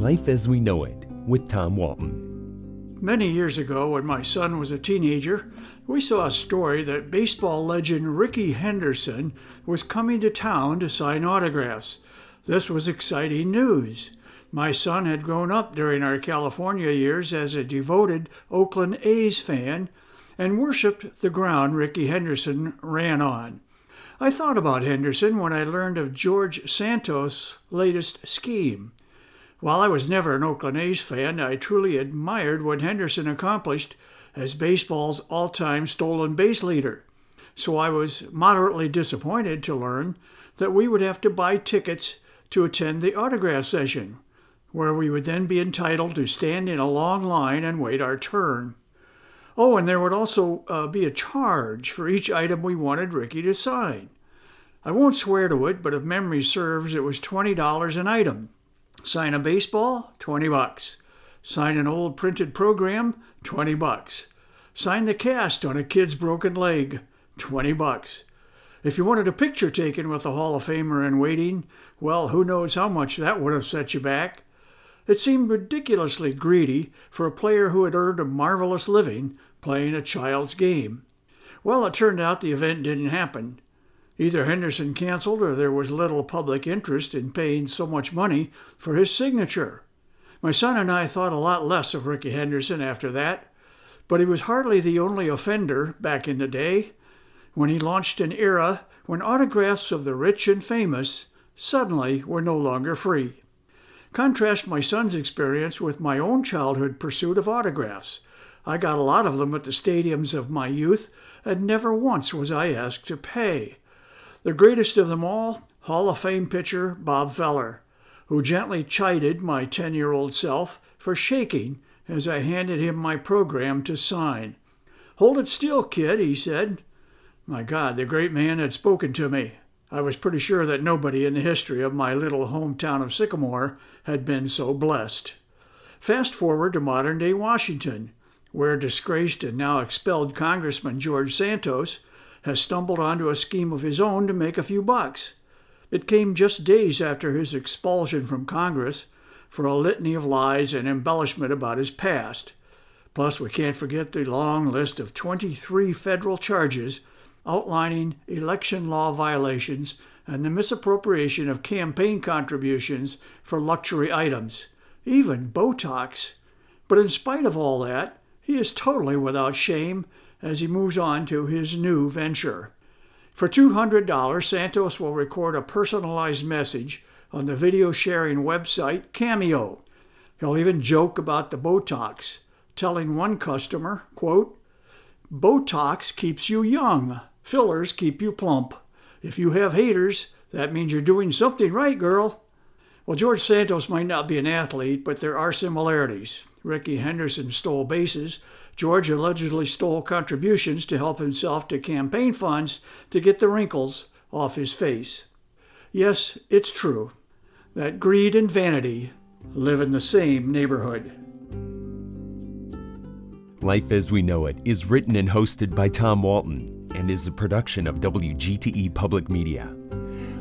Life as We Know It with Tom Walton. Many years ago, when my son was a teenager, we saw a story that baseball legend Rickey Henderson was coming to town to sign autographs. This was exciting news. My son had grown up during our California years as a devoted Oakland A's fan and worshiped the ground Rickey Henderson ran on. I thought about Henderson when I learned of George Santos' latest scheme. While I was never an Oakland A's fan, I truly admired what Henderson accomplished as baseball's all time stolen base leader. So I was moderately disappointed to learn that we would have to buy tickets to attend the autograph session, where we would then be entitled to stand in a long line and wait our turn. Oh, and there would also uh, be a charge for each item we wanted Rickey to sign. I won't swear to it, but if memory serves, it was $20 an item. Sign a baseball, 20 bucks. Sign an old printed program, 20 bucks. Sign the cast on a kid's broken leg, 20 bucks. If you wanted a picture taken with a Hall of Famer in waiting, well, who knows how much that would have set you back. It seemed ridiculously greedy for a player who had earned a marvelous living playing a child's game. Well, it turned out the event didn't happen. Either Henderson canceled or there was little public interest in paying so much money for his signature. My son and I thought a lot less of Rickey Henderson after that, but he was hardly the only offender back in the day when he launched an era when autographs of the rich and famous suddenly were no longer free. Contrast my son's experience with my own childhood pursuit of autographs. I got a lot of them at the stadiums of my youth, and never once was I asked to pay. The greatest of them all, Hall of Fame pitcher Bob Feller, who gently chided my 10 year old self for shaking as I handed him my program to sign. Hold it still, kid, he said. My God, the great man had spoken to me. I was pretty sure that nobody in the history of my little hometown of Sycamore had been so blessed. Fast forward to modern day Washington, where disgraced and now expelled Congressman George Santos has stumbled onto a scheme of his own to make a few bucks. It came just days after his expulsion from Congress for a litany of lies and embellishment about his past. Plus, we can't forget the long list of 23 federal charges outlining election law violations and the misappropriation of campaign contributions for luxury items, even Botox. But in spite of all that, he is totally without shame as he moves on to his new venture. For $200, Santos will record a personalized message on the video sharing website Cameo. He'll even joke about the Botox, telling one customer, quote, Botox keeps you young, fillers keep you plump. If you have haters, that means you're doing something right, girl. Well, George Santos might not be an athlete, but there are similarities. Rickey Henderson stole bases, George allegedly stole contributions to help himself to campaign funds to get the wrinkles off his face. Yes, it's true that greed and vanity live in the same neighborhood. Life as We Know It is written and hosted by Tom Walton and is a production of WGTE Public Media.